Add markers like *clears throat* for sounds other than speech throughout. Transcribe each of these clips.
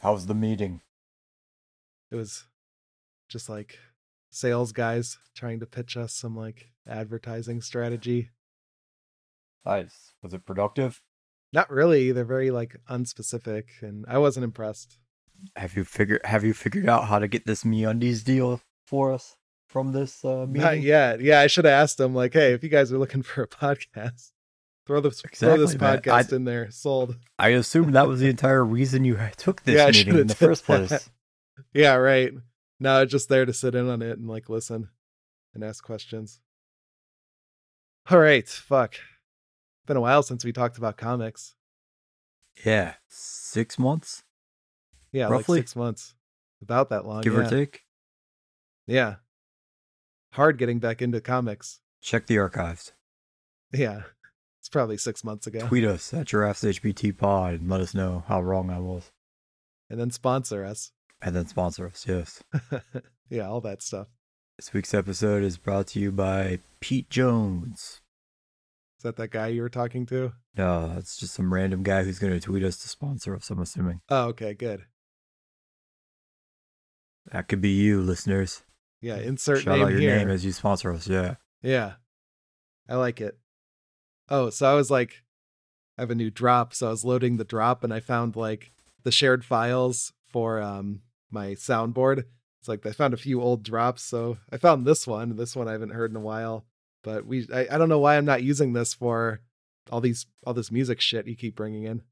How was the meeting? It was just like sales guys trying to pitch us some like advertising strategy. Nice. Was it productive? Not really. They're very like unspecific, and I wasn't impressed. Have you figured Have you figured out how to get this MeUndies deal for us from this uh, meeting? Not yet. Yeah, I should have asked them like, hey, if you guys are looking for a *laughs* podcast, throw this throw this podcast I- in there. Sold. I assume that was the entire reason you *laughs* took this Yeah, meeting in the first that. place. *laughs* Yeah, right. No, just there to sit in on it and like listen and ask questions. All right, fuck. Been a while since we talked about comics. Yeah, six months, Yeah, Roughly? like six months. About that long. give yeah. or take. Yeah. Hard getting back into comics. Check the archives. Yeah. It's probably six months ago. Tweet us at Giraffes HBT Pod and let us know how wrong I was, And then sponsor us. and then sponsor us. Yes. *laughs* yeah, all that stuff. This week's episode is brought to you by Pete Jones. Is that that guy you were talking to? No, that's just some random guy who's going to tweet us to sponsor us. I'm assuming Oh, okay, good. that could be you, listeners. Yeah, insert Shout name out your here. name as you sponsor us. Yeah. Yeah. I like it. Oh, so I was like, I have a new drop. So I was loading the drop and I found like the shared files for um my soundboard. It's like I found a few old drops. So I found this one. This one I haven't heard in a while. But we I, I don't know why I'm not using this for all these all this music shit you keep bringing in.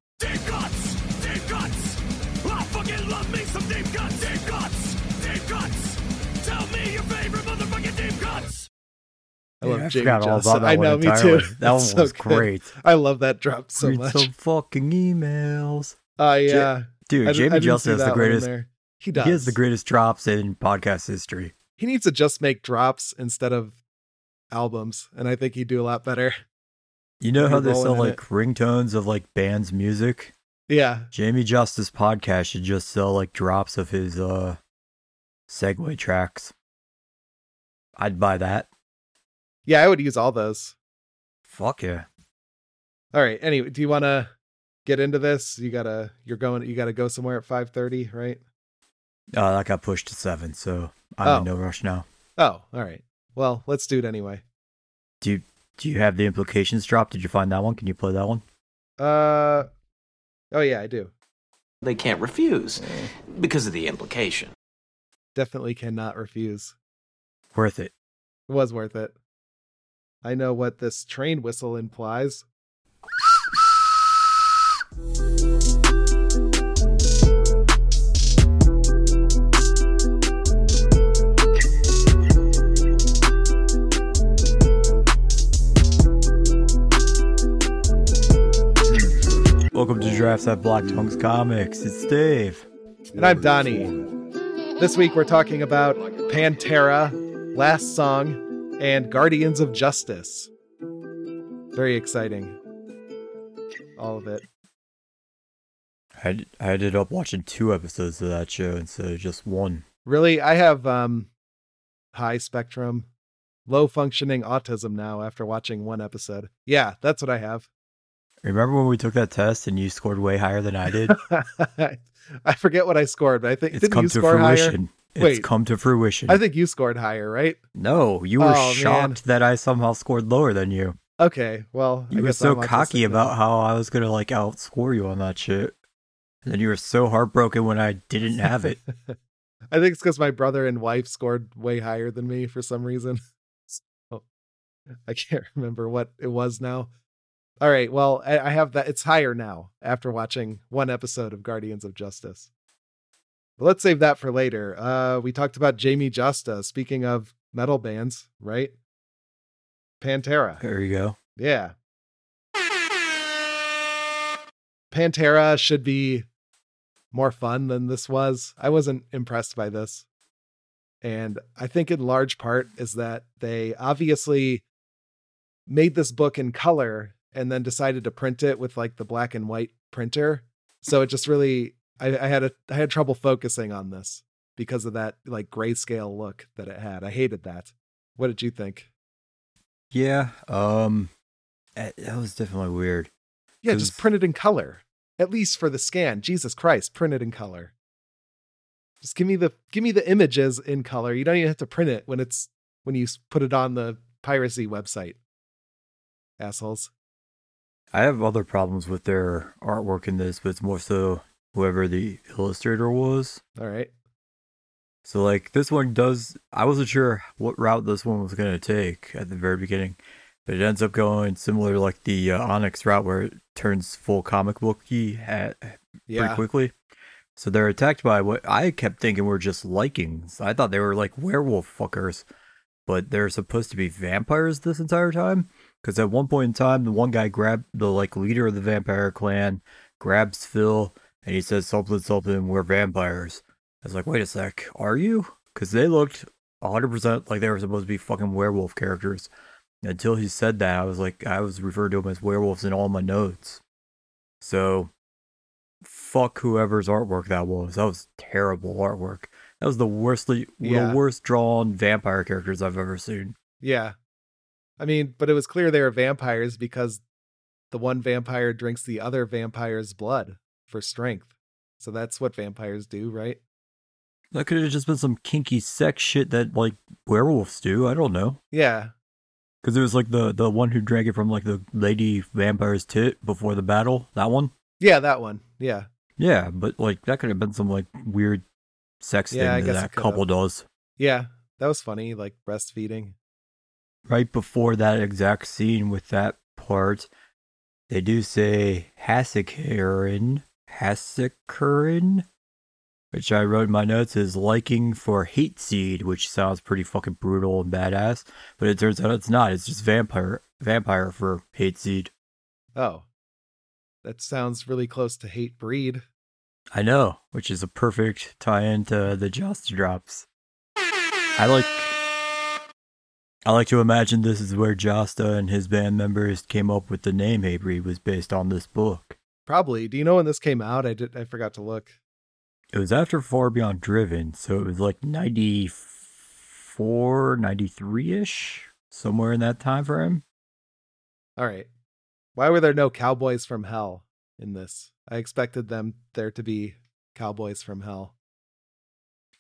I Yeah, love I Jamie forgot all about that I know, me entirely. too. *laughs* That one It's was great. I love that drop so Read much. some fucking emails. Oh yeah. Dude, I, Jamie I didn't Johnson has the that one in greatest. He does. He has the greatest drops in podcast history. he needs to just make drops instead of albums and i think he'd do a lot better You know how they sell like it. ringtones of like bands' music? yeah Jamie Jasta's podcast should just sell like drops of his uh segue tracks. I'd buy that. Yeah i would use all those Fuck yeah. all right anyway do you want to get into this you gotta you're going you gotta go somewhere at 5.30 right Uh, that got pushed to seven, so I'm Oh. in no rush now. oh all right well let's do it anyway Do you, do you have the implications drop? Did you find that one? Can you play that one? uh oh yeah i do They can't refuse because of the implication. definitely cannot refuse Worth it. it was worth it i know what this train whistle implies Welcome to Giraffes Have Black Tongues Comics. It's Dave. And I'm Donnie. This week we're talking about Pantera, Last Song, and Guardians of Justice. Very exciting. All of it. I, I ended up watching two episodes of that show instead of just one. Really, I have um high spectrum, low functioning autism now after watching one episode. Yeah, that's what I have. Remember when we took that test and you scored way higher than I did? *laughs* I forget what I scored, but I think It's didn't come you to score fruition. higher? It's Wait. come to fruition. I think you scored higher, right? no, you were Oh, man. shocked that I somehow scored lower than you. Okay, well, I You were guess so cocky about how I was gonna like outscore you on that shit. And then you were so heartbroken when I didn't have it. *laughs* I think it's because my brother and wife scored way higher than me for some reason. *laughs* So, I can't remember what it was now. All right, well, I, I have that. It's higher now after watching one episode of Guardians of Justice. But let's save that for later. Uh, we talked about Jamie Jasta. Speaking of metal bands, right? Pantera. there you go. Yeah. Pantera should be more fun than this was. I wasn't impressed by this. And I think in large part is that they obviously made this book in color and then decided to print it with like the black and white printer. So it just really I, I had a I had trouble focusing on this because of that like grayscale look that it had. I hated that. What did you think? Yeah. Um that that was definitely weird. Yeah, just print it in color. At least for the scan. Jesus Christ, print it in color. Just give me the give me the images in color. You don't even have to print it when it's when you put it on the piracy website. Assholes. I have other problems with their artwork in this, but it's more so whoever the illustrator was. All right. So like this one does I wasn't sure what route this one was gonna take at the very beginning. But it ends up going similar to like the uh, Onyx route where it turns full comic booky at pretty quickly. So they're attacked by what I kept thinking were just Lycans. I thought they were like werewolf fuckers, but they're supposed to be vampires this entire time. Because at one point in time, the one guy grabbed the like leader of the vampire clan, grabs Phil, and he says something something. We're vampires. I was like, wait a sec, are you? Because they looked 100% like they were supposed to be fucking werewolf characters. Until he said that, I was like, I was referred to them as werewolves in all my notes. So, fuck whoever's artwork that was. That was terrible artwork. That was the worstly, Yeah. the worst drawn vampire characters I've ever seen. Yeah. I mean, but it was clear they were vampires because the one vampire drinks the other vampire's blood for strength. So that's what vampires do, right? That could have just been some kinky sex shit that like werewolves do. I don't know. Yeah. Because it was like the the one who drank it from like the lady vampire's tit before the battle. That one. Yeah, that one. Yeah. Yeah, but like that could have been some like weird sex Yeah, I thing that that couple have. does. Yeah. That was funny, like breastfeeding. Right before that exact scene with that part, they do say Hasikarin, Hasikarin, which I wrote in my notes is Lycan for hate seed, which sounds pretty fucking brutal and badass. But it turns out it's not. It's just vampire vampire for hate seed. Oh. That sounds really close to hate breed. I know, which is a perfect tie-in to the Jasta drops. I like I like to imagine this is where Jasta and his band members came up with the name Hatebreed was based on this book. Probably. Do you know when this came out? I did I forgot to look. It was after Far Beyond Driven, so it was like 94, 93-ish, somewhere in that time frame. All right. Why were there no cowboys from hell in this? I expected them there to be cowboys from hell.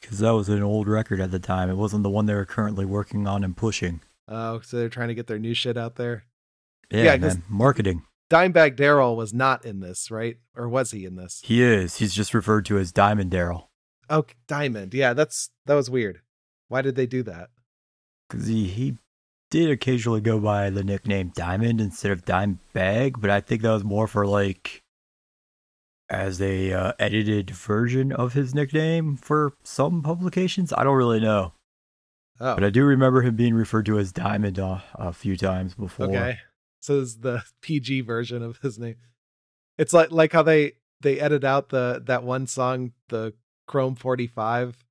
Because that was an old record at the time. It wasn't the one they were currently working on and pushing. Oh, so they're trying to get their new shit out there. Yeah, Yeah, man. Marketing. Dimebag Darrell was not in this, right? Or was he in this? He is. He's just referred to as Diamond Darrell. Oh, Diamond. Yeah, that's that was weird. Why did they do that? Because he, he did occasionally go by the nickname Diamond instead of Dime Bag, but I think that was more for like as a uh, edited version of his nickname for some publications. I don't really know, Oh, but I do remember him being referred to as Diamond uh, a few times before. okay. So this is the *laughs* PG version of his name. It's like like how they they edit out the that one song, the Chrome 45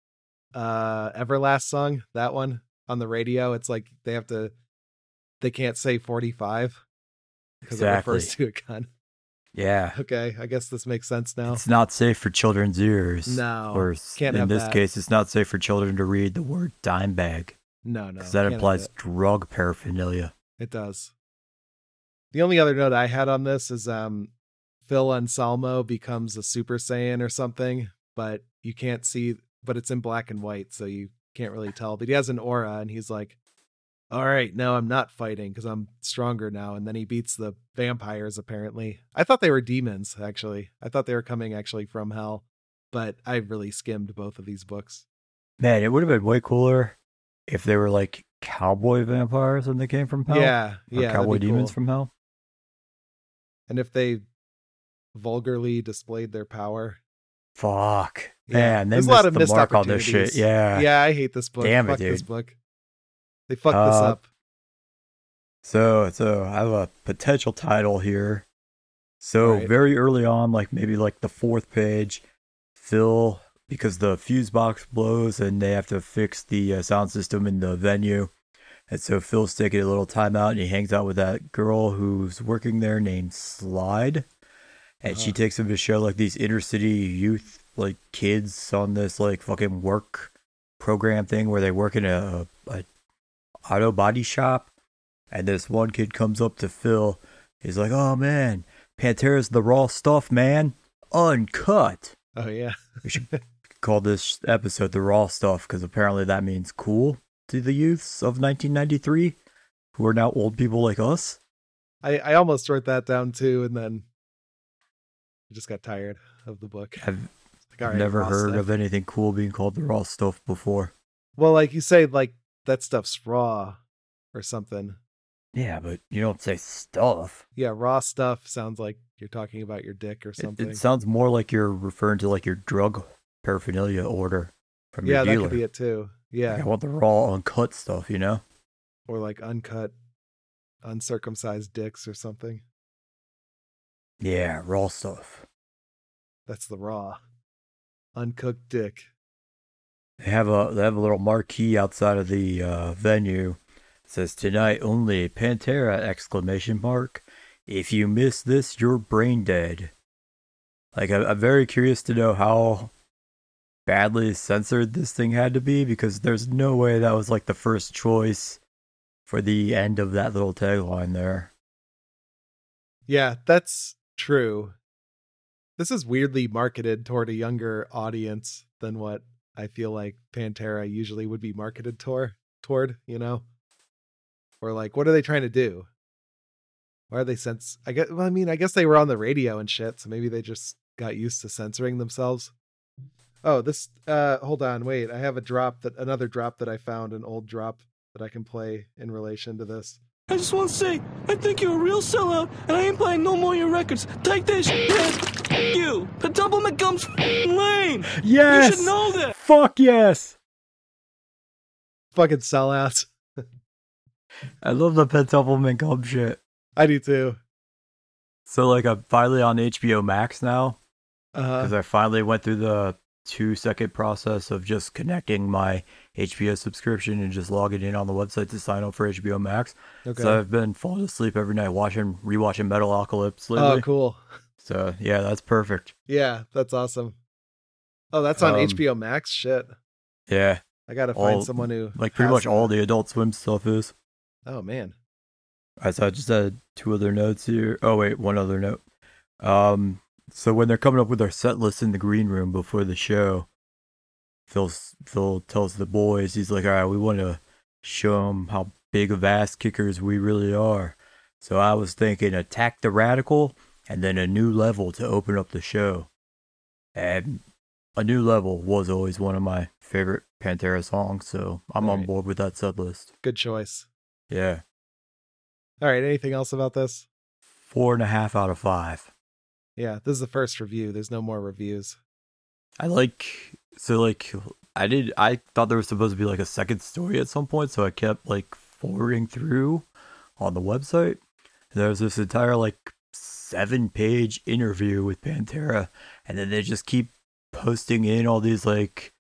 uh Everlast song, that one on the radio. It's like they have to they can't say 45 because Exactly. it refers to a gun. Yeah. Okay, I guess this makes sense now. It's not safe for children's ears. No, Or can't in this that. case, it's not safe for children to read the word dime bag No, no. because that implies drug paraphernalia. It does. The only other note I had on this is um Phil Anselmo becomes a Super Saiyan or something, but you can't see but it's in black and white, so you can't really tell. But he has an aura and he's like, All right, now I'm not fighting because I'm stronger now. And then he beats the vampires apparently. I thought they were demons, actually. I thought they were coming actually from hell, but I really skimmed both of these books. Man, it would have been way cooler if they were like cowboy vampires and they came from hell. Yeah, yeah. cowboy demons cool. from hell. And if they vulgarly displayed their power. Fuck. Yeah, Man, there's a lot of the missed mark on this shit. Yeah. yeah, I hate this book. Damn it, Fuck this dude. book. They fucked this Uh, up. So, so I have a potential title here. So Alright. very early on, like maybe like the fourth page, Phil, because the fuse box blows and they have to fix the uh, sound system in the venue, and so Phil's taking a little time out and he hangs out with that girl who's working there named Slide, and she Uh-huh. takes him to show like these inner city youth like kids on this like fucking work program thing where they work in a, a auto body shop and this one kid comes up to Phil. He's like, "Oh man, Pantera's the raw stuff, man, uncut." Oh yeah. We should call this episode the raw stuff because apparently that means cool to the youths of 1993 who are now old people like us. I, I almost wrote that down too, and then I just got tired of the book. I've Like, right, never heard stuff. of anything cool being called the raw stuff before. Well, like you say, like that stuff's raw or something. Yeah, but you don't say stuff. Yeah, raw stuff sounds like you're talking about your dick or something. it sounds more like you're referring to like your drug paraphernalia order from yeah, your that dealer. could be it too. Like, Yeah, I want the raw, uncut stuff, you know? or like uncut, uncircumcised dicks or something. Yeah, raw stuff. That's the raw, uncooked dick. They have a they have a little marquee outside of the uh, venue. It says tonight only Pantera exclamation mark. If you miss this, you're brain dead. Like I, I'm very curious to know how badly censored this thing had to be because there's no way that was like the first choice for the end of that little tagline there. Yeah, that's true. This is weirdly marketed toward a younger audience than what I feel like Pantera usually would be marketed toward, you know? Or like what are they trying to do? Why are they sense I guess well, I mean, I guess they were on the radio and shit, so maybe they just got used to censoring themselves. Oh, this uh hold on, wait. I have a drop that another drop that I found, an old drop that I can play in relation to this. I just want to say, I think you're a real sellout, and I ain't playing no more of your records. Take this shit. You. The double McGum's f***ing lame. Yes. You should know that. Fuck yes. Fucking sellouts. I love the Pentupleman Gum shit. I do too. So like I'm finally on HBO Max now. Uh because I finally went through the two second process of just connecting my HBO subscription and just logging in on the website to sign up for HBO Max. okay. So I've been falling asleep every night watching rewatching Metalocalypse lately. Oh, cool. So yeah, that's perfect. Yeah, that's awesome. Oh, that's on Um, HBO Max. Shit, Yeah, I gotta find all- someone who like pretty much all the Adult Swim stuff is. Oh man, Alright, so I just had two other notes here. Oh wait, one other note. Um, so when they're coming up with their set list in the green room before the show, Phil Phil tells the boys, he's like, "All right, we want to show them how big of ass kickers we really are." So I was thinking, attack the radical, and then a new level to open up the show. And a new level was always one of my favorite Pantera songs, so I'm on board with that set list. good choice. Yeah, All right, anything else about this? four and a half out of five. Yeah, this is the first review. There's no more reviews. I like so like I did I thought there was supposed to be like a second story at some point, so I kept like forwarding through on the website. Was this entire like seven page interview with Pantera, and then they just keep posting in all these like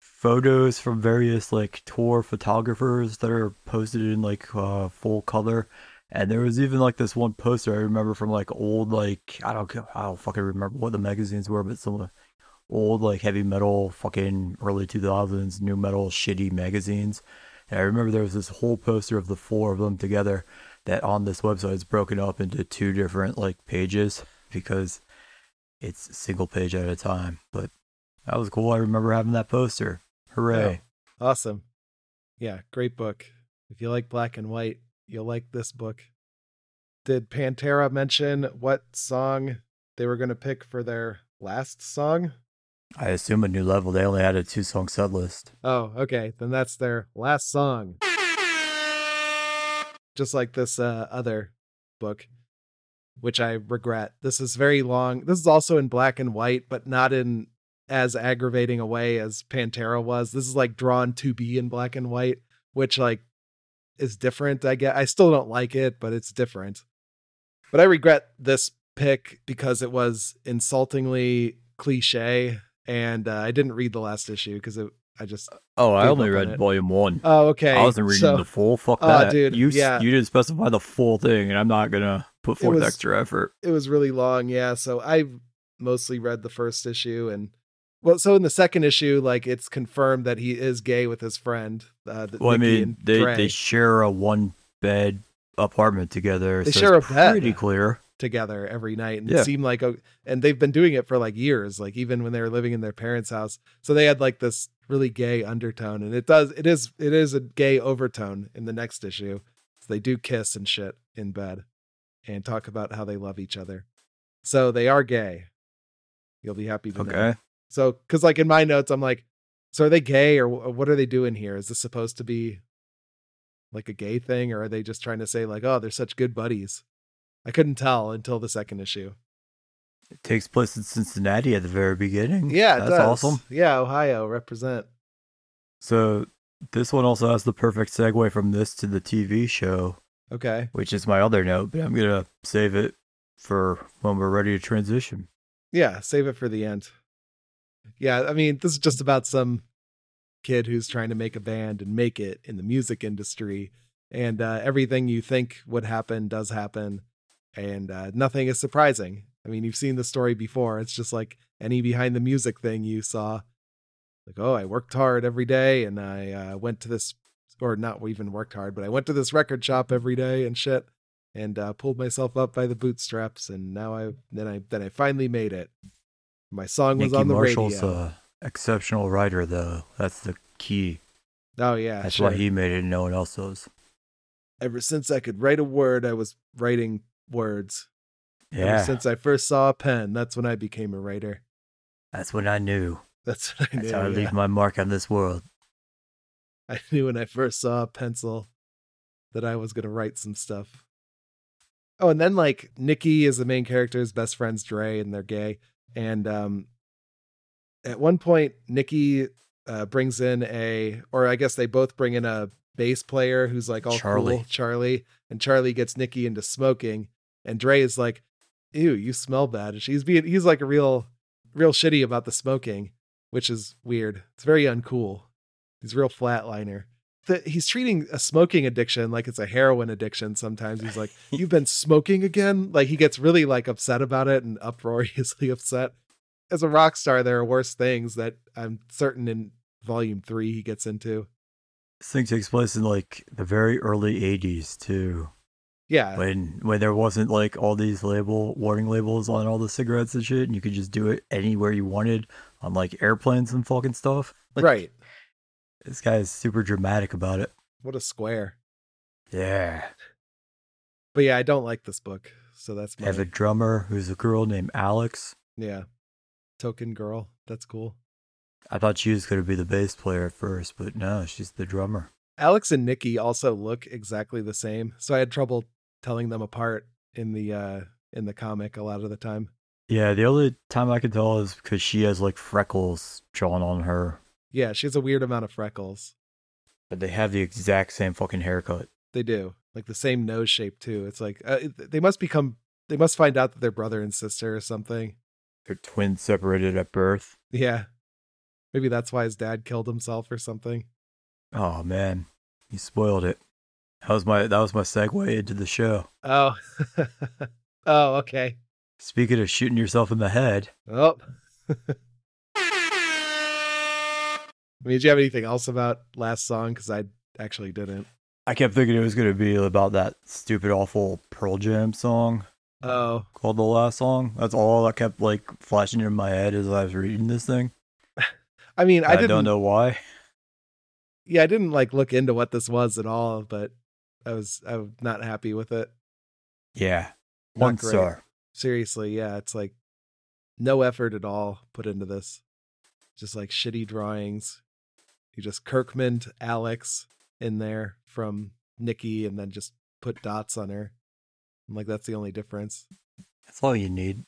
photos from various like tour photographers that are posted in like uh full color. And there was even like this one poster I remember from like old like I don't I don't fucking remember what the magazines were, but some uh, old like heavy metal fucking early 2000s new metal shitty magazines. And I remember there was this whole poster of the four of them together that on this website is broken up into two different like pages because it's single page at a time. But that was cool. I remember having that poster. Hooray. Awesome. Yeah, great book. If you like black and white, you'll like this book. Did Pantera mention what song they were going to pick for their last song? I assume a new level. They only had a two song set list. Oh, okay. Then that's their last song. Just like this uh, other book, which I regret. This is very long. This is also in black and white, but not in as aggravating a way as Pantera was. This is like drawn to be in black and white, which like is different. I get. I still don't like it, but it's different. But I regret this pick because it was insultingly cliche, and uh, I didn't read the last issue because it. I just Oh, I only up on read volume one. Oh, okay. I wasn't reading So, the full. Fuck Oh, that, dude, You yeah. you didn't specify the full thing, and I'm not gonna put forth was- extra effort. It was really long, yeah. So I mostly read the first issue, and well, so in the second issue, like it's confirmed that he is gay with his friend. Uh, the- Well, I mean, they they share a one bed apartment together. They so share a bed. Pretty clear. together every night and Yeah. it seemed like a, and they've been doing it for like years like even when they were living in their parents house so they had like this really gay undertone and it does it is it is a gay overtone in the next issue so they do kiss and shit in bed and talk about how they love each other so they are gay you'll be happy to know Okay. So, because like in my notes, I'm like, so are they gay or what are they doing here? Is this supposed to be like a gay thing or are they just trying to say like, oh, they're such good buddies? I couldn't tell until the second issue. It takes place in Cincinnati at the very beginning. Yeah, that's does. awesome. Yeah, Ohio represent. So this one also has the perfect segue from this to the TV show, Okay. which is my other note, but I'm gonna save it for when we're ready to transition. Yeah, save it for the end. Yeah, I mean, this is just about some kid who's trying to make a band and make it in the music industry. And uh, everything you think would happen does happen. And uh, nothing is surprising. I mean, you've seen the story before. It's just like any behind the music thing you saw. Like, oh, I worked hard every day and I uh, went to this, or not even worked hard, but I went to this record shop every day and shit and uh, pulled myself up by the bootstraps. And now I, then I, then I finally made it. My song was on the Marshall's radio. a exceptional writer, though. That's the key. oh yeah, That's sure. why he made it and no one else does. Ever since I could write a word, I was writing words. Yeah. Ever since I first saw a pen, that's when I became a writer. that's when I knew. That's *laughs* what I knew. That's how I yeah. leave my mark on this world. I knew when I first saw a pencil that I was gonna write some stuff. Oh, and then like Nikki is the main character's best friend's Dre, and they're gay. And um, at one point, Nikki uh, brings in a, or I guess they both bring in a bass player who's like all Charlie. cool, Charlie, and Charlie gets Nikki into smoking, and Dre is like, "Ew, you smell bad." And she's being, he's like a real, real shitty about the smoking, which is weird. It's very uncool. He's a real flatliner. The, he's treating a smoking addiction like it's a heroin addiction. Sometimes he's like, *laughs* "You've been smoking again." Like he gets really like upset about it and uproariously *laughs* upset. As a rock star, there are worse things that I'm certain in Volume Three he gets into. This thing takes place in like the very early '80s too, Yeah, when when there wasn't like all these label warning labels on all the cigarettes and shit, and you could just do it anywhere you wanted on like airplanes and fucking stuff. Like, right. This guy is super dramatic about it. What a square. Yeah. But yeah, I don't like this book, so that's my have a drummer who's a girl named Alex. yeah. Token girl. That's cool. I thought she was going to be the bass player at first, but no, she's the drummer. Alex and Nikki also look exactly the same, so I had trouble telling them apart in the uh in the comic a lot of the time. Yeah, the only time I can tell is because she has like freckles drawn on her, Yeah, she has a weird amount of freckles. but they have the exact same fucking haircut. They do. Like the same nose shape too. It's like uh, they must become they must find out that they're brother and sister or something. They're twins separated at birth. Yeah. Maybe that's why his dad killed himself or something. Oh man, you spoiled it. That was my that was my segue into the show. Oh. *laughs* oh, okay. Speaking of shooting yourself in the head, Oh. *laughs* I mean, did you have anything else about last song? Because I actually didn't. I kept thinking it was going to be about that stupid, awful Pearl Jam song Oh, called "The Last Song." That's all that kept like flashing in my head as I was reading this thing. *laughs* I mean, I I, didn't don't know why. Yeah, I didn't like look into what this was at all, but I was I'm not happy with it. Yeah, Not one great. star. Seriously, yeah, it's like no effort at all put into this. Just like shitty drawings. You just Kirkman Alex in there from Nikki and then just put dots on her. I'm like that's the only difference. That's all you need.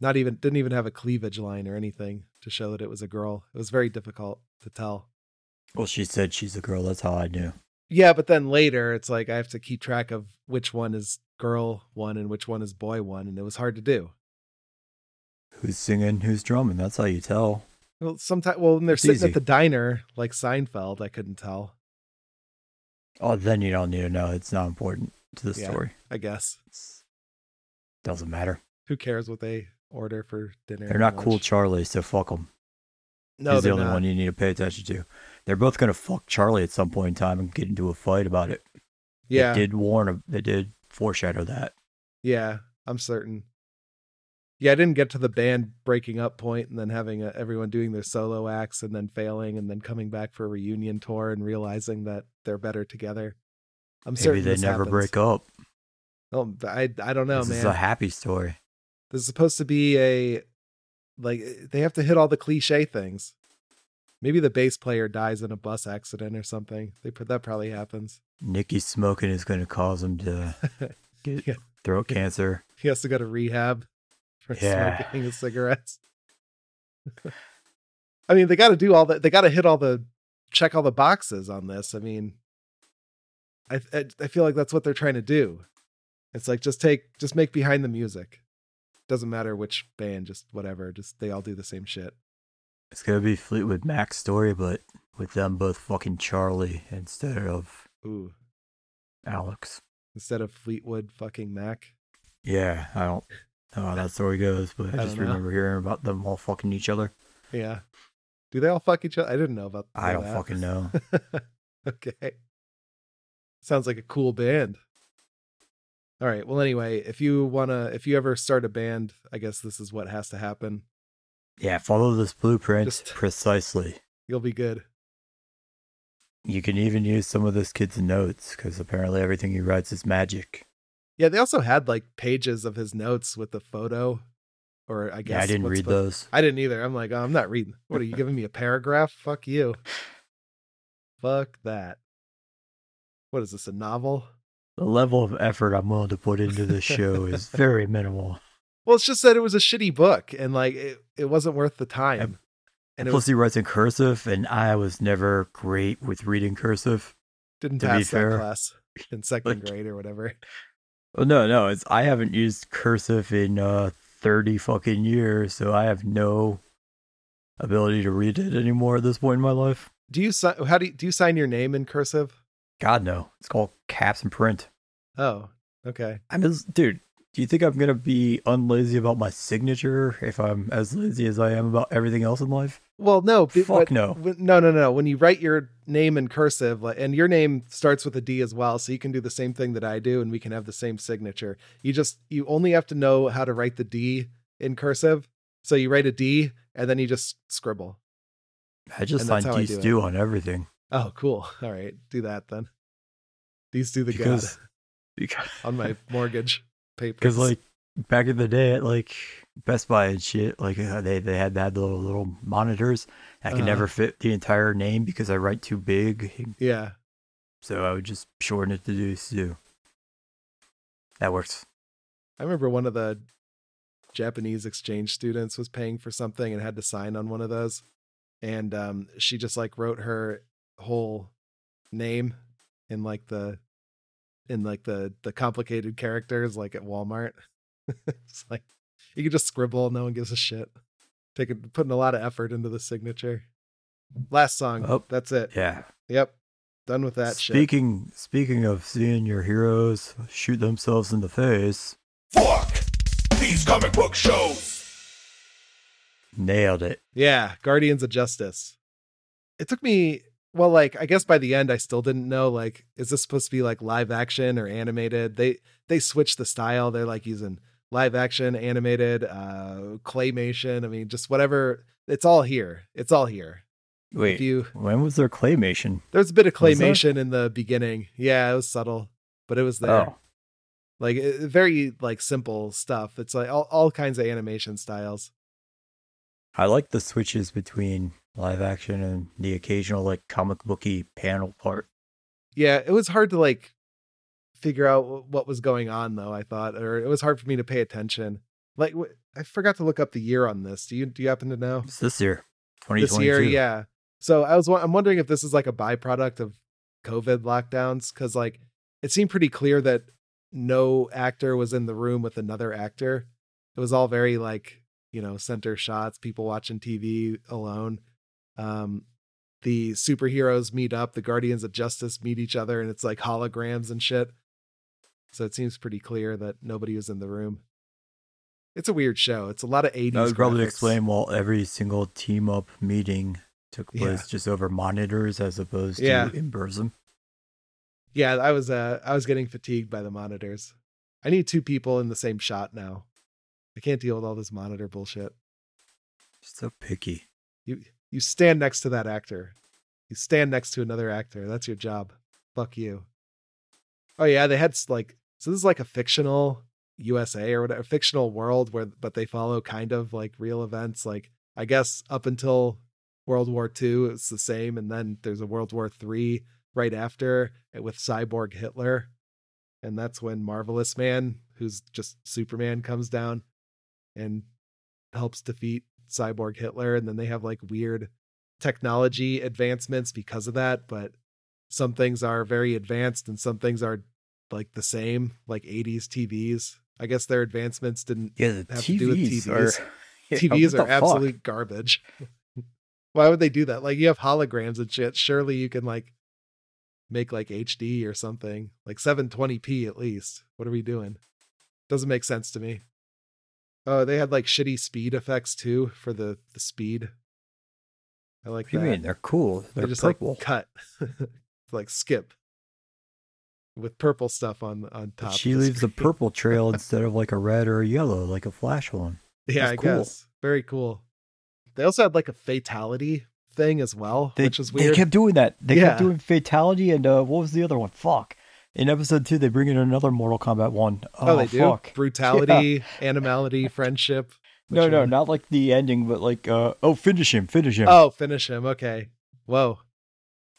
Not even didn't even have a cleavage line or anything to show that it was a girl. It was very difficult to tell. Well, she said she's a girl. That's how I knew. Yeah, but then later it's like I have to keep track of which one is girl one and which one is boy one, and it was hard to do. Who's singing? Who's drumming? That's how you tell. Well, sometimes, well, when they're It's sitting easy. at the diner like Seinfeld, I couldn't tell. Oh, then you don't need to know. It's not important to the Yeah. story. I guess It's, doesn't matter. who cares what they order for dinner? They're not cool lunch? Charlie, so fuck them. No, He's the only not. one you need to pay attention to. They're both gonna fuck Charlie at some point in time and get into a fight about it. Yeah, They did warn. Of they did foreshadow that. yeah. I'm certain. Yeah, I didn't get to the band breaking up point and then having uh everyone doing their solo acts and then failing and then coming back for a reunion tour and realizing that they're better together. I'm Maybe certain they this never happens. break up. Oh, I I don't know, this man. is a happy story. This is supposed to be a like they have to hit all the cliche things. Maybe the bass player dies in a bus accident or something. They that probably happens. Nicky smoking is going to cause him to *laughs* get Yeah. throat *laughs* cancer. He has to go to rehab for *laughs* Yeah. smoking his cigarettes. *laughs* I mean, they got to do all that. They got to hit all the check all the boxes on this. I mean, I, I I feel like that's what they're trying to do. It's like just take just make behind the music. Doesn't matter which band, just whatever. Just they all do the same shit. It's to be Fleetwood Mac story, but with them both fucking Charlie instead of Ooh, Alex. instead of Fleetwood fucking Mac. Yeah, I don't know how that story goes, but I, I just remember hearing about them all fucking each other. Yeah. Do they all fuck each other? I didn't know about. That. I don't that. fucking know. *laughs* okay. Sounds like a cool band. All right. Well, anyway, if you wanna, if you ever start a band, I guess this is what has to happen. Yeah, follow this blueprint Just- precisely. You'll be good. You can even use some of this kid's notes because apparently everything he writes is magic. Yeah, they also had like pages of his notes with the photo, or I guess Yeah, I didn't read supposed- those. I didn't either. I'm like, oh, I'm not reading. What are you giving me a paragraph? Fuck you. Fuck that. What is this? A novel? The level of effort I'm willing to put into this show is *laughs* very minimal. Well, it's just that it was a shitty book, and like it, it wasn't worth the time. And And Plus, was, he writes in cursive, and I was never great with reading cursive. didn't pass that fair, class in *laughs* second like- grade or whatever. Well, no, no, it's I haven't used cursive in uh, thirty fucking years, so I have no ability to read it anymore at this point in my life. Do you si- how do you, do you sign your name in cursive? God no, it's called caps and print. Oh, okay. I'm just, dude. Do you think I'm gonna be unlazy about my signature if I'm as lazy as I am about everything else in life? Well, no, Fuck but- no. no, no, no. When you write your name in cursive, like, and your name starts with a D as well, so you can do the same thing that I do, and we can have the same signature. You just you only have to know how to write the D in cursive. So you write a D, and then you just scribble. I just And that's signed how do on everything Oh, cool. *laughs* All right, do that then. These do the because god *laughs* because on my mortgage papers. Because like back in the day at like Best Buy and shit, like uh, they they had that little little monitors. I could Uh-huh. never fit the entire name because I write too big, yeah, so I would just shorten it to do Stu. That works. I remember one of the Japanese exchange students was paying for something and had to sign on one of those. And um, she just like wrote her whole name in like the in like the the complicated characters like at Walmart. *laughs* it's like you can just scribble, no one gives a shit. Taking putting a lot of effort into the signature. Last song. Oh, that's it. Yeah. Yep. Done with that shit. speaking speaking of seeing your heroes shoot themselves in the face, Fuck these comic book shows. nailed it. Yeah, Guardians of Justice. It took me well, like I guess by the end I still didn't know like is this supposed to be like live action or animated? They they switched the style. They're like using live action, animated, uh claymation. I mean, just whatever. It's all here. It's all here. Wait, If you when was there claymation? there's a bit of claymation in the beginning. Yeah, it was subtle, but it was there. Oh, Like it, very like simple stuff. It's like all, all kinds of animation styles. I like the switches between live action and the occasional like comic booky panel part. yeah it was hard to like figure out what was going on though i thought or it was hard for me to pay attention. Like i forgot to look up the year on this. Do you do you happen to know? It's this year, this year yeah. So i was i'm wondering if this is like a byproduct of covid lockdowns because like it seemed pretty clear that no actor was in the room with another actor. It was all very like you know center shots people watching tv alone um the superheroes meet up the guardians of justice meet each other and it's like holograms and shit so it seems pretty clear that nobody was in the room it's a weird show it's a lot of 80s That would probably graphics. explain why every single team up meeting took place Yeah. just over monitors as opposed Yeah. to in person. yeah i was uh i was getting fatigued by the monitors I need two people in the same shot now. I can't deal with all this monitor bullshit. So picky. You you stand next to that actor. You stand next to another actor. That's your job. Fuck you. Oh yeah, they had like so this is like a fictional USA or whatever fictional world where but they follow kind of like real events. Like I guess up until World War II it's the same, and then there's a World War Three right after eh, with Cyborg Hitler. And that's when Marvelous Man, who's just Superman, comes down and helps defeat Cyborg Hitler. And then they have like weird technology advancements because of that. But some things are very advanced and some things are like the same, like 80s TVs. I guess their advancements didn't Yeah, the have to do with TVs, TVs. are *laughs* Yeah, TVs are the fuck? absolute garbage. *laughs* Why would they do that? Like you have holograms and shit. Surely you can like make like HD or something, like 720p at least. What are we doing? Doesn't make sense to me. Oh, they had like shitty speed effects too for the the speed. I like What do you that. mean? They're cool. They They're just purple. like cut, *laughs* like skip with purple stuff on on top. of she leaves the screen. purple *laughs* trail instead of like a red or a yellow, like a flash one. Yeah, I cool. guess very cool. They also had like a fatality thing as well, They, which was weird. they kept doing that. They Yeah. kept doing fatality and uh, what was the other one? Fuck. In episode two, they bring in another Mortal Kombat one. oh, Oh, they do fuck. brutality, animality, friendship. No, no, one? not like the ending, but like, uh, oh, finish him, finish him. Oh, finish him. Okay. Whoa.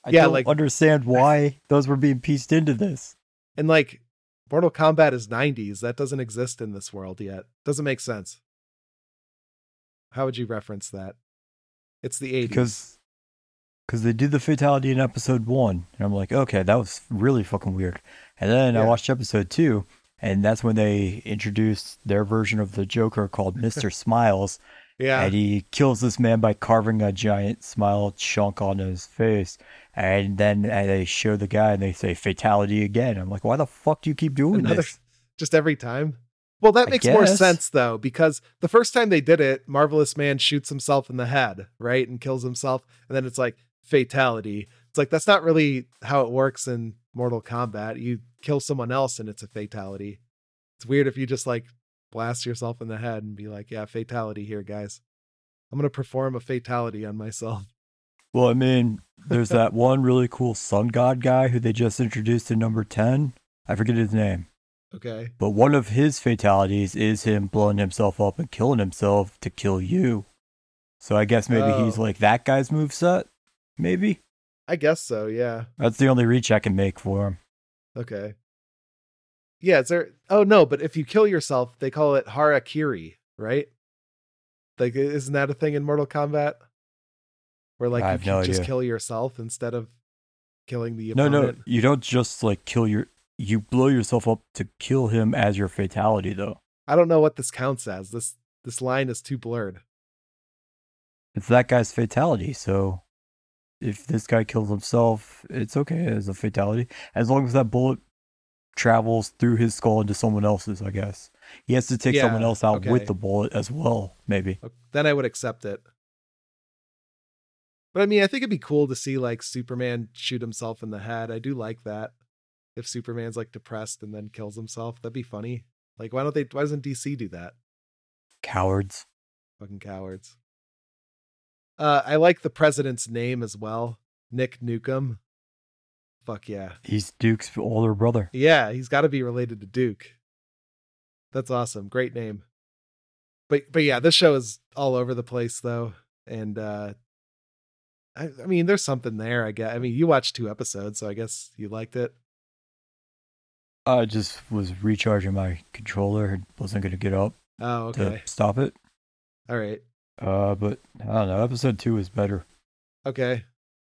I yeah, don't like- understand why those were being pieced into this. And like Mortal Kombat is 90s. That doesn't exist in this world yet. Doesn't make sense. How would you reference that? It's the 80s. because because they did the fatality in episode one, and I'm like, okay, that was really fucking weird. And then I watched episode two, and that's when they introduced their version of the Joker called *laughs* Mister Smiles, yeah. and he kills this man by carving a giant smile chunk on his face. And then uh, they show the guy, and they say fatality again. I'm like, why the fuck do you keep doing Another- this? *laughs* just every time. Well, that makes more sense though, because the first time they did it, Marvelous Man shoots himself in the head, right? And kills himself. And then it's like fatality. It's like that's not really how it works in Mortal Kombat. You kill someone else and it's a fatality. It's weird if you just like blast yourself in the head and be like, yeah, fatality here, guys. I'm going to perform a fatality on myself. *laughs* Well, I mean, there's that *laughs* one really cool sun god guy who they just introduced in number 10. I forget his name. Okay. But one of his fatalities is him blowing himself up and killing himself to kill you. So I guess maybe he's Oh. like that guy's moveset? Maybe? I guess so. Yeah. That's the only reach I can make for him. Okay. Yeah, is there oh no, but if you kill yourself, they call it harakiri, right? Like isn't that a thing in Mortal Kombat? Where like I you can no just idea. kill yourself instead of killing the No, opponent. no, you don't just like kill your. You blow yourself up to kill him as your fatality, though. I don't know what this counts as. This this line is too blurred. It's that guy's fatality, so if this guy kills himself, it's okay as a fatality. As long as that bullet travels through his skull into someone else's, I guess. He has to take someone else out okay. with the bullet as well, maybe. Then I would accept it. But I mean, I think it'd be cool to see like Superman shoot himself in the head. I do like that. If Superman's like depressed and then kills himself, that'd be funny. Like, why don't they? Why doesn't DC do that? Cowards. Fucking cowards. Uh, I like the president's name as well, Nick Nukem. Fuck yeah, He's Duke's older brother. yeah. He's got to be related to Duke. That's awesome. Great name. But but yeah, this show is all over the place though, and uh, I I mean, there's something there. I guess. I mean, you watched two episodes, so I guess you liked it. I just was recharging my controller wasn't going to get up Oh, okay. to stop it. All right. Uh, but I don't know. Episode two is better. Okay.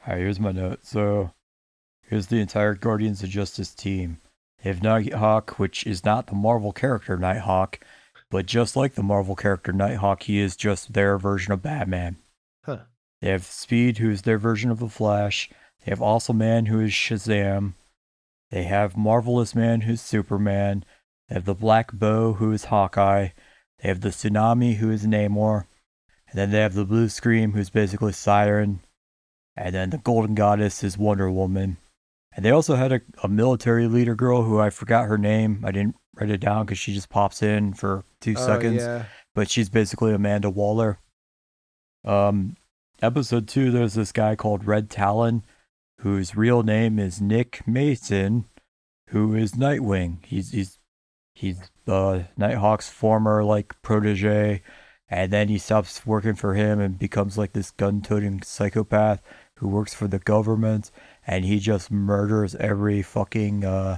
All right, here's my note. So, here's the entire Guardians of Justice team. They have Nighthawk, which is not the Marvel character Nighthawk, but just like the Marvel character Nighthawk, he is just their version of Batman. Huh. They have Speed, who is their version of the Flash. They have Awesome Man, who is Shazam. They have Marvelous Man, who's Superman. They have the Black Bow, who is Hawkeye. They have the Tsunami, who is Namor. And then they have the Blue Scream, who's basically Siren. And then the Golden Goddess is Wonder Woman. And they also had a, a military leader girl who I forgot her name. I didn't write it down because she just pops in for two Oh, seconds. yeah. But she's basically Amanda Waller. Um, episode two, there's this guy called Red Talon, whose real name is Nick Mason, who is Nightwing. He's he's he's uh, Nighthawk's former like protege, and then he stops working for him and becomes like this gun-toting psychopath who works for the government, and he just murders every fucking uh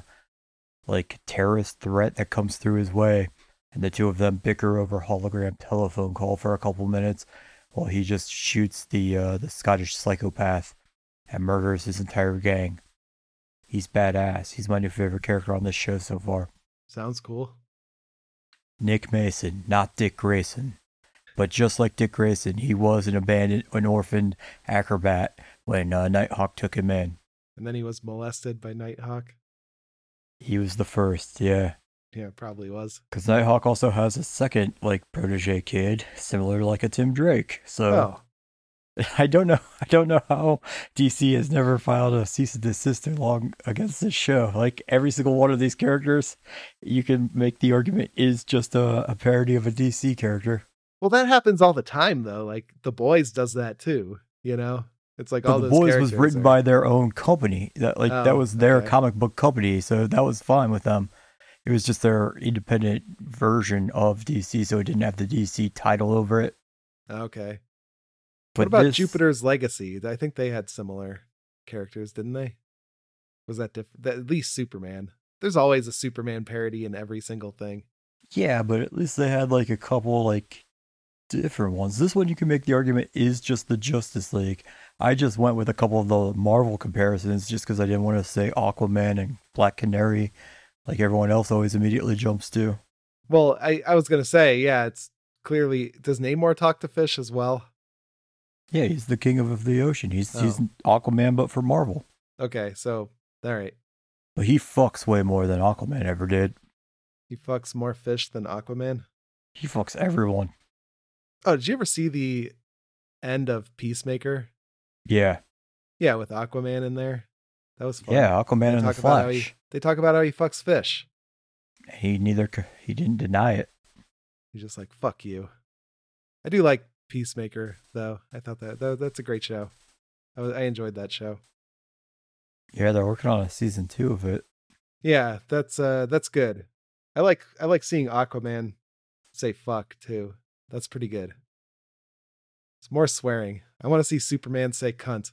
like terrorist threat that comes through his way. And the two of them bicker over hologram telephone call for a couple minutes, while he just shoots the uh, the Scottish psychopath and murders his entire gang. He's badass. He's my new favorite character on this show so far. Sounds cool. Nick Mason, not Dick Grayson. But just like Dick Grayson, he was an abandoned, an orphaned acrobat when uh, Nighthawk took him in. And then he was molested by Nighthawk. He was the first, yeah. Yeah, probably was. Because Nighthawk also has a second, like, protege kid, similar to like a Tim Drake. So Oh, *laughs* I don't know. I don't know how DC has never filed a cease and desist along against this show. Like every single one of these characters, you can make the argument is just a, a parody of a DC character. Well, that happens all the time though. Like the boys does that too. You know, it's like But all the boys was written are- by their own company. That like that Oh, was their okay. comic book company, so that was fine with them. It was just their independent version of DC, so it didn't have the DC title over it. Okay. But what about this- Jupiter's Legacy? I think they had similar characters, didn't they? Was that different? That, at least Superman. There's always a Superman parody in every single thing. Yeah, but at least they had like a couple like different ones. This one you can make the argument is just the Justice League. I just went with a couple of the Marvel comparisons just because I didn't want to say Aquaman and Black Canary like everyone else always immediately jumps to. Well, I, I was gonna say, yeah, it's clearly does Namor talk to fish as well? Yeah, he's the king of the ocean. He's he's Oh. Aquaman but for Marvel. Okay, so all right. But he fucks way more than Aquaman ever did. He fucks more fish than Aquaman. He fucks everyone. Oh, did you ever see the end of Peacemaker? Yeah. Yeah, with Aquaman in there. That was fun. Yeah, Aquaman They and the how he, they talk about how he fucks fish. He neither he didn't deny it. He's just like, fuck you. I do like Peacemaker, though. I thought that, that that's a great show. I, was, I enjoyed that show. Yeah, they're working on a season two of it. Yeah, that's uh that's good. I like I like seeing Aquaman say fuck too. That's pretty good. It's more swearing. I want to see Superman say cunt.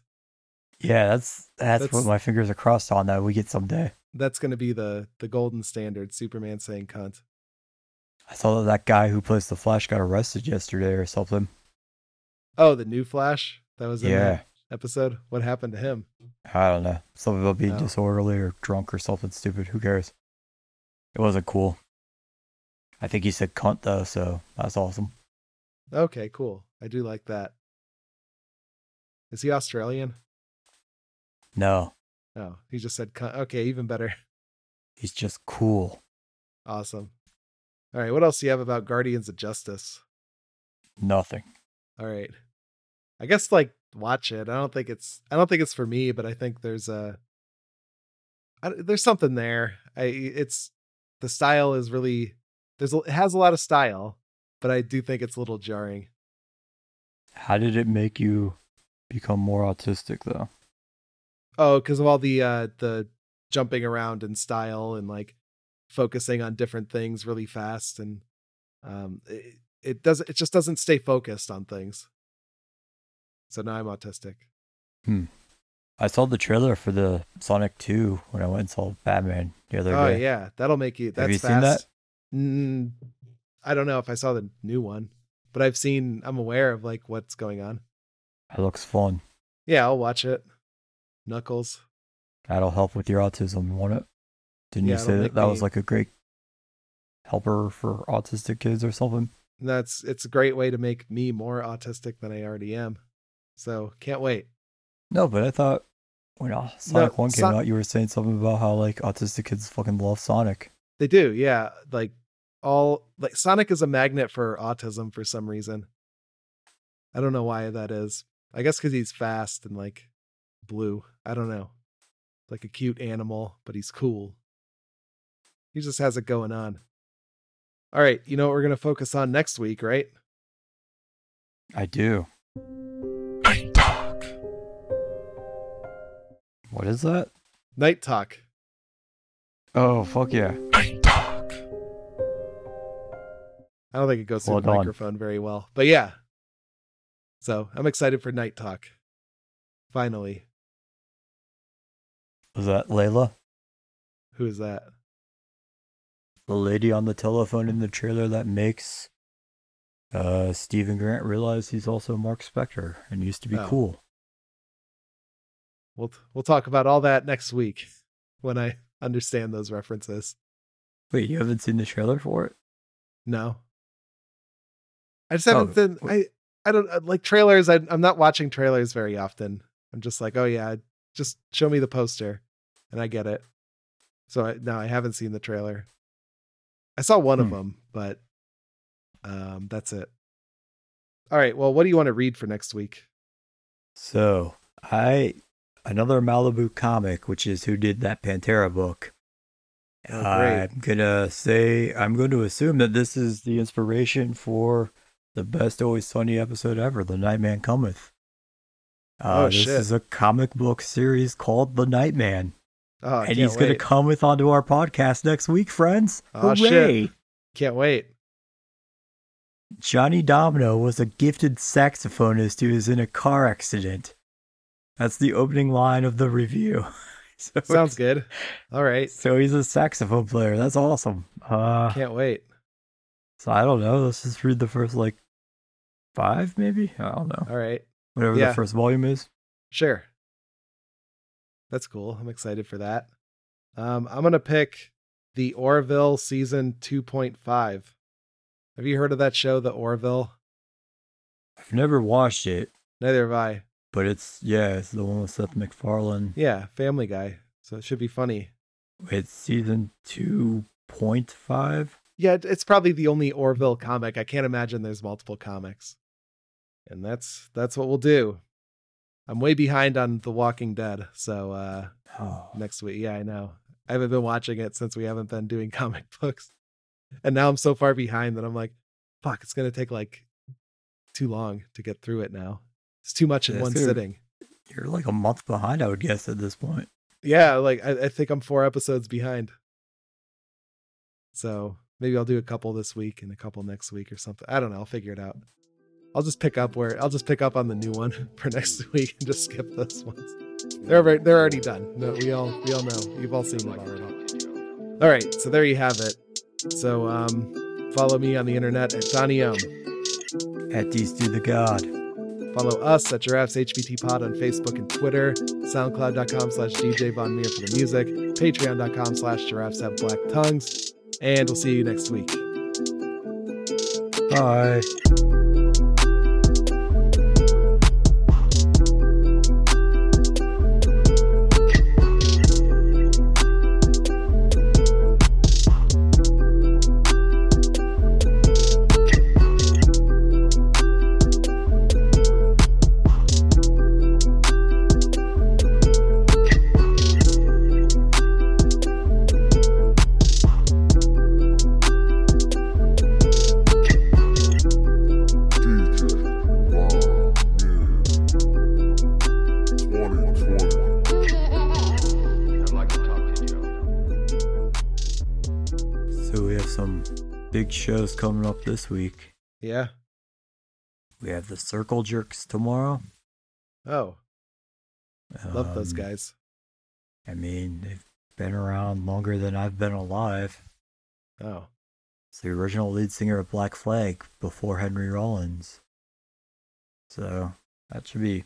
Yeah, that's that's, That's- what my fingers are crossed on that we get someday. That's going to be the the golden standard. Superman saying cunt. I saw that that guy who plays the Flash got arrested yesterday or something. Oh, the new Flash that was in Yeah, that episode. What happened to him? I don't know. Something about being Oh. disorderly or drunk or something stupid. Who cares? It wasn't cool. I think he said cunt though, so that's awesome. Okay, cool. I do like that. Is he Australian? No, No, he just said. Okay, even better. *laughs* he's just cool. Awesome. All right, what else do you have about Guardians of Justice? Nothing. All right. I guess like watch it. I don't think it's I don't think it's for me, but I think there's a I, there's something there. I it's the style is really there's a, it has a lot of style, but I do think it's a little jarring. How did it make you become more autistic though? Oh, because of all the uh the jumping around in style and like focusing on different things really fast and um it, it doesn't it just doesn't stay focused on things. So now I'm autistic. Hmm. I saw the trailer for the Sonic 2 when I went and saw Batman the other Oh day. Oh yeah, that'll make you. That's Have you fast. seen that? Mm, I don't know if I saw the new one, but I've seen. I'm aware of like what's going on. It looks fun. Yeah, I'll watch it. Knuckles. That'll help with your autism, won't it? Didn't Yeah, you say that that was like a great helper for autistic kids or something? That's it's a great way to make me more autistic than I already am. So can't wait. No, but I thought when uh, Sonic 1 came Son- out, you were saying something about how like autistic kids fucking love Sonic. They do, yeah. Like all like Sonic is a magnet for autism for some reason. I don't know why that is. I guess because he's fast and like blue. I don't know. like a cute animal, but he's cool. He just has it going on. All right, you know what we're going to focus on next week, right? I do. Night Talk. What is that? Night Talk. Oh, fuck yeah. I don't think it goes through Well the microphone very well, but yeah. So I'm excited for Night Talk. Finally. Was that Layla? Who is that? The lady on the telephone in the trailer that makes uh Stephen Grant realize he's also Marc Spector and used to be Oh. cool. We'll we'll talk about all that next week when I understand those references. Wait, you haven't seen the trailer for it? No. I just haven't Oh, been I I don't uh, like trailers. I I'm not watching trailers very often. I'm just like, "Oh yeah, just show me the poster." And I get it. So I, no, I haven't seen the trailer. I saw one of Hmm. them, but um that's it. All right, well, what do you want to read for next week? So I another Malibu comic, which is who did that Pantera book. Oh. I'm gonna say I'm going to assume that this is the inspiration for the best Always Sunny episode ever, The Nightman Cometh. Uh, Oh, this shit. is a comic book series called The Nightman, Oh, and he's gonna come with onto our podcast next week, friends. Oh, shit. Hooray! Can't wait. Johnny Domino was a gifted saxophonist who was in a car accident. That's the opening line of the review. *laughs* so Sounds good. All right. So he's a saxophone player. That's awesome. Uh, Can't wait. so I don't know. Let's just read the first like five, maybe. I don't know. All right. Whatever Yeah. the first volume is. Sure. That's cool. I'm excited for that. Um, I'm gonna pick the Orville season 2.5. Have you heard of that show, The Orville? I've never watched it, Neither have I. but it's yeah, it's the one with Seth MacFarlane. Yeah, Family Guy. So it should be funny. It's season two point five. Yeah, it's probably the only Orville comic. I can't imagine there's multiple comics. And that's that's what we'll do. I'm way behind on The Walking Dead, so uh Oh, next week. Yeah, I know. I haven't been watching it since we haven't been doing *laughs* comic books. And now I'm so far behind that I'm like, fuck, it's going to take like too long to get through it now. It's too much in Yeah, one sitting. you're like a month behind, I would guess at this point. Yeah, like I, I think I'm four episodes behind. So maybe I'll do a couple this week and a couple next week or something. I don't know. I'll figure it out. I'll just pick up where I'll just pick up on the new one *laughs* for next *laughs* week and just skip those ones. They're already, they're already done. No, we all we all know. You've all seen it already. All right, so there you have it. So um, follow me on the internet at Donny. At these do the God. Follow us at Giraffes HBT Pod on Facebook and Twitter, SoundCloud.com slash DJ Von Meer for the music, Patreon.com slash Giraffes Have Black Tongues, and we'll see you next week. Bye. Coming up this week. Yeah. We have the Circle Jerks tomorrow. Oh, love those Um, guys. I mean, they've been around longer than I've been alive. Oh, It's the original lead singer of Black Flag before Henry Rollins. So that should be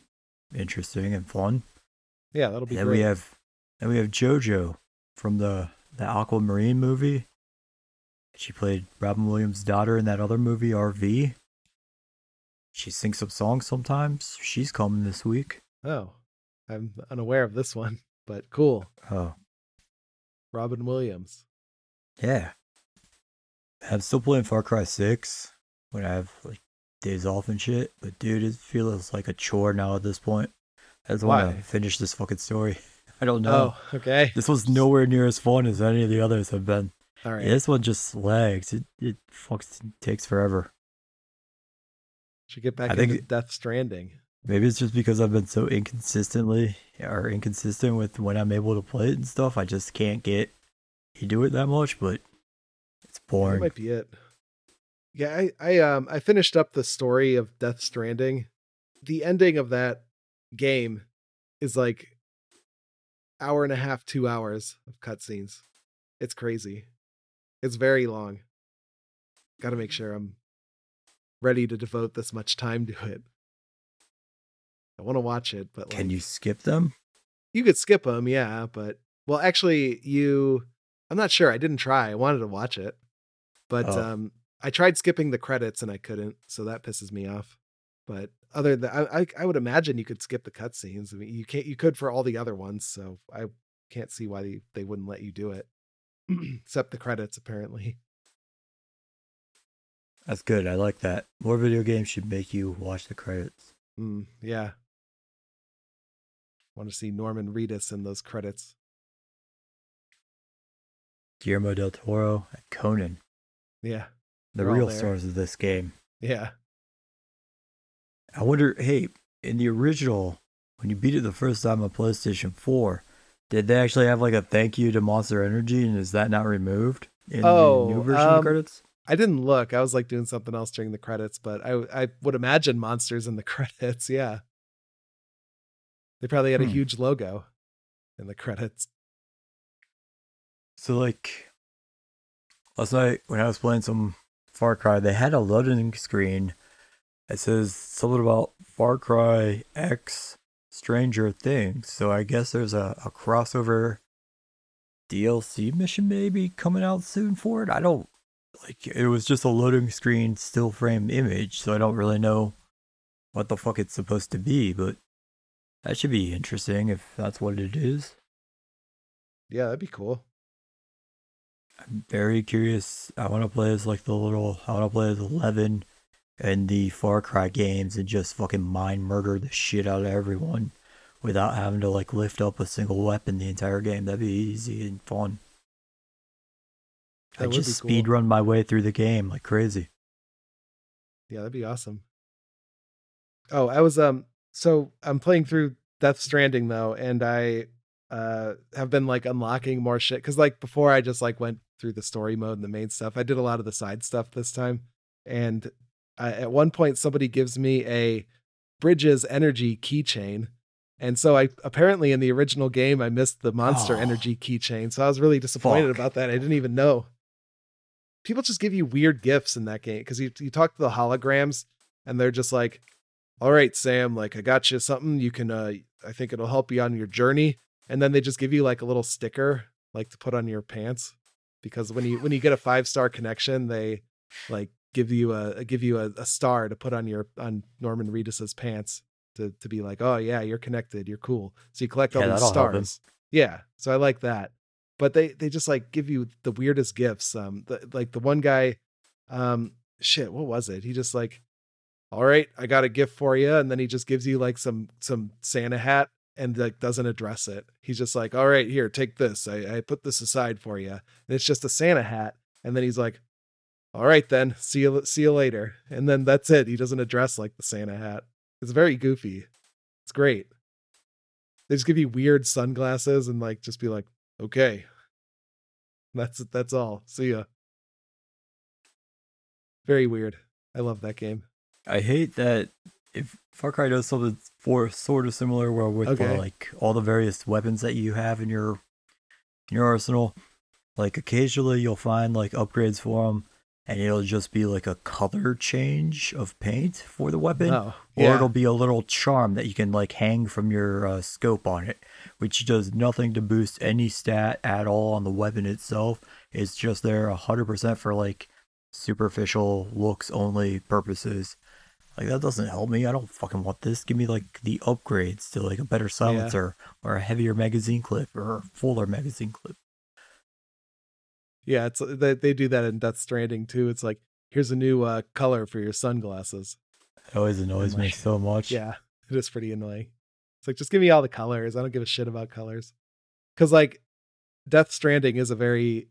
interesting and fun. yeah, that'll be And then great. we have then we have JoJo from the the Aquamarine movie. She played Robin Williams' daughter in that other movie, RV. She sings some songs sometimes. She's coming this week. oh, I'm unaware of this one, but cool. Oh, Robin Williams. yeah. I'm still playing Far Cry 6 when I have like days off and shit. But dude, it feels like a chore now at this point. I just want Why? to finish this fucking story. *laughs* I don't know. Oh, okay. This was nowhere near as fun as any of the others have been. All right. Yeah, this one just lags. It it fucks takes forever. Should get back I think into it- Death Stranding. Maybe it's just because I've been so inconsistently or inconsistent with when I'm able to play it and stuff. I just can't get into it that much, but it's boring. That might be it. Yeah, I, I um I finished up the story of Death Stranding. The ending of that game is like hour and a half, two hours of cutscenes. It's crazy. It's very long. Got to make sure I'm ready to devote this much time to it. I want to watch it, but Can like, you skip them? you could skip them, yeah, but well, actually, you. I'm not sure. I didn't try. I wanted to watch it, but Oh. um, I tried skipping the credits and I couldn't, so that pisses me off. But other than I, I, I would imagine you could skip the cutscenes. I mean, you can't. You could for all the other ones, so I can't see why they, they wouldn't let you do it, *clears throat* except the credits apparently. That's good. I like that. More video games should make you watch the credits. Mm, yeah. Want to see Norman Reedus in those credits? Guillermo del Toro and Conan, Yeah, the real stars of this game. yeah. I wonder, hey, in the original, when you beat it the first time on PlayStation 4, did they actually have like a thank you to Monster Energy and is that not removed in Oh, the new version of um, the credits? I didn't look. I was like doing something else during the credits, but I I would imagine monsters in the *laughs* credits. Yeah, they probably had a Hmm. huge logo in the credits. So like last night when I was playing some Far Cry, they had a loading screen that says something about Far Cry X Stranger Things. So I guess there's a, a crossover DLC mission maybe coming out soon for it. I don't like it was just a loading screen still frame image, so I don't really know what the fuck it's supposed to be, but that should be interesting if that's what it is. Yeah, that'd be cool. I'm very curious. I want to play as like the little. I want to play as Eleven and the Far Cry games and just fucking mind murder the shit out of everyone without having to like lift up a single weapon the entire game. That'd be easy and fun. I would just cool. speed run my way through the game like crazy. Yeah, that'd be awesome. Oh, I was um so I'm playing through Death Stranding though, and I uh have been like unlocking more shit because like before I just like went through the story mode and the main stuff. I did a lot of the side stuff this time, and uh, at one point somebody gives me a Bridges energy keychain. And so I apparently in the original game I missed the monster Oh. energy keychain. So I was really disappointed Fuck. about that. I didn't even know. People just give you weird gifts in that game because you you talk to the holograms and they're just like, "All right, Sam, like I got you something. You can uh I think it'll help you on your journey." And then they just give you like a little sticker like to put on your pants because when you when you get a five-star connection, they like give you a give you a, a star to put on your on Norman Reedus's pants to to be like, "Oh yeah, you're connected. You're cool." So you collect all Yeah, these that'll help him. stars. Yeah, so I like that. But they they just like give you the weirdest gifts. Um, the, like the one guy, um, shit, what was it? He just like, all right, I got a gift for you, and then he just gives you like some some Santa hat and like doesn't address it. He's just like, all right, here, take this. I, I put this aside for you, and it's just a Santa hat. And then he's like, all right, then see you see you later. And then that's it. He doesn't address like the Santa hat. It's very goofy. It's great. They just give you weird sunglasses and like just be like, okay. That's that's all. See ya. Very weird. I love that game. I hate that if Far Cry does something for sort of similar, where with uh, Okay. like all the various weapons that you have in your in your arsenal, like occasionally you'll find like upgrades for them, and it'll just be like a color change of paint for the weapon, Oh, or it'll be a little charm that you can like hang from your uh, scope on it, which does nothing to boost any stat at all on the weapon itself. It's just there hundred percent for like superficial looks only purposes. Like that doesn't help me. I don't fucking want this. Give me like the upgrades to like a better silencer or a heavier magazine clip or a fuller magazine clip. Yeah, it's they, they do that in Death Stranding too. It's like, here's a new uh, color for your sunglasses. It always annoys me so much. Yeah, it is pretty annoying. It's like just give me all the colors. I don't give a shit about colors. because like Death Stranding is a very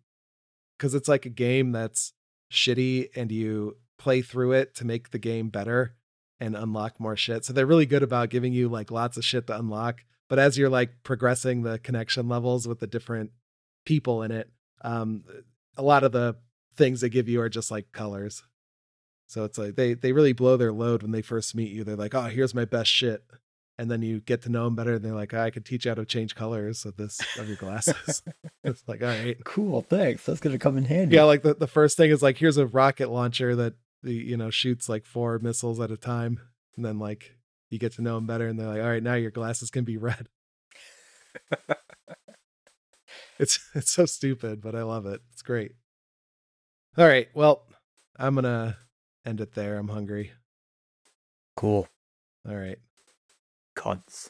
because it's like a game that's shitty and you play through it to make the game better and unlock more shit. So they're really good about giving you like lots of shit to unlock. But as you're like progressing the connection levels with the different people in it, um, a lot of the things they give you are just like colors. So it's like they they really blow their load when they first meet you. They're like, "Oh, here's my best shit," and then you get to know them better. And they're like, "I could teach you how to change colors of this of your glasses." *laughs* *laughs* it's like, all right, Cool, thanks. That's gonna come in handy. yeah. Like the the first thing is like, here's a rocket launcher that the you know shoots like four missiles at a time, and then like you get to know them better, and they're like, "All right, now your glasses can be red." *laughs* it's *laughs* it's so stupid, but I love it. It's great. All right, well, I'm gonna end it there. I'm hungry. Cool. All right. Cunts.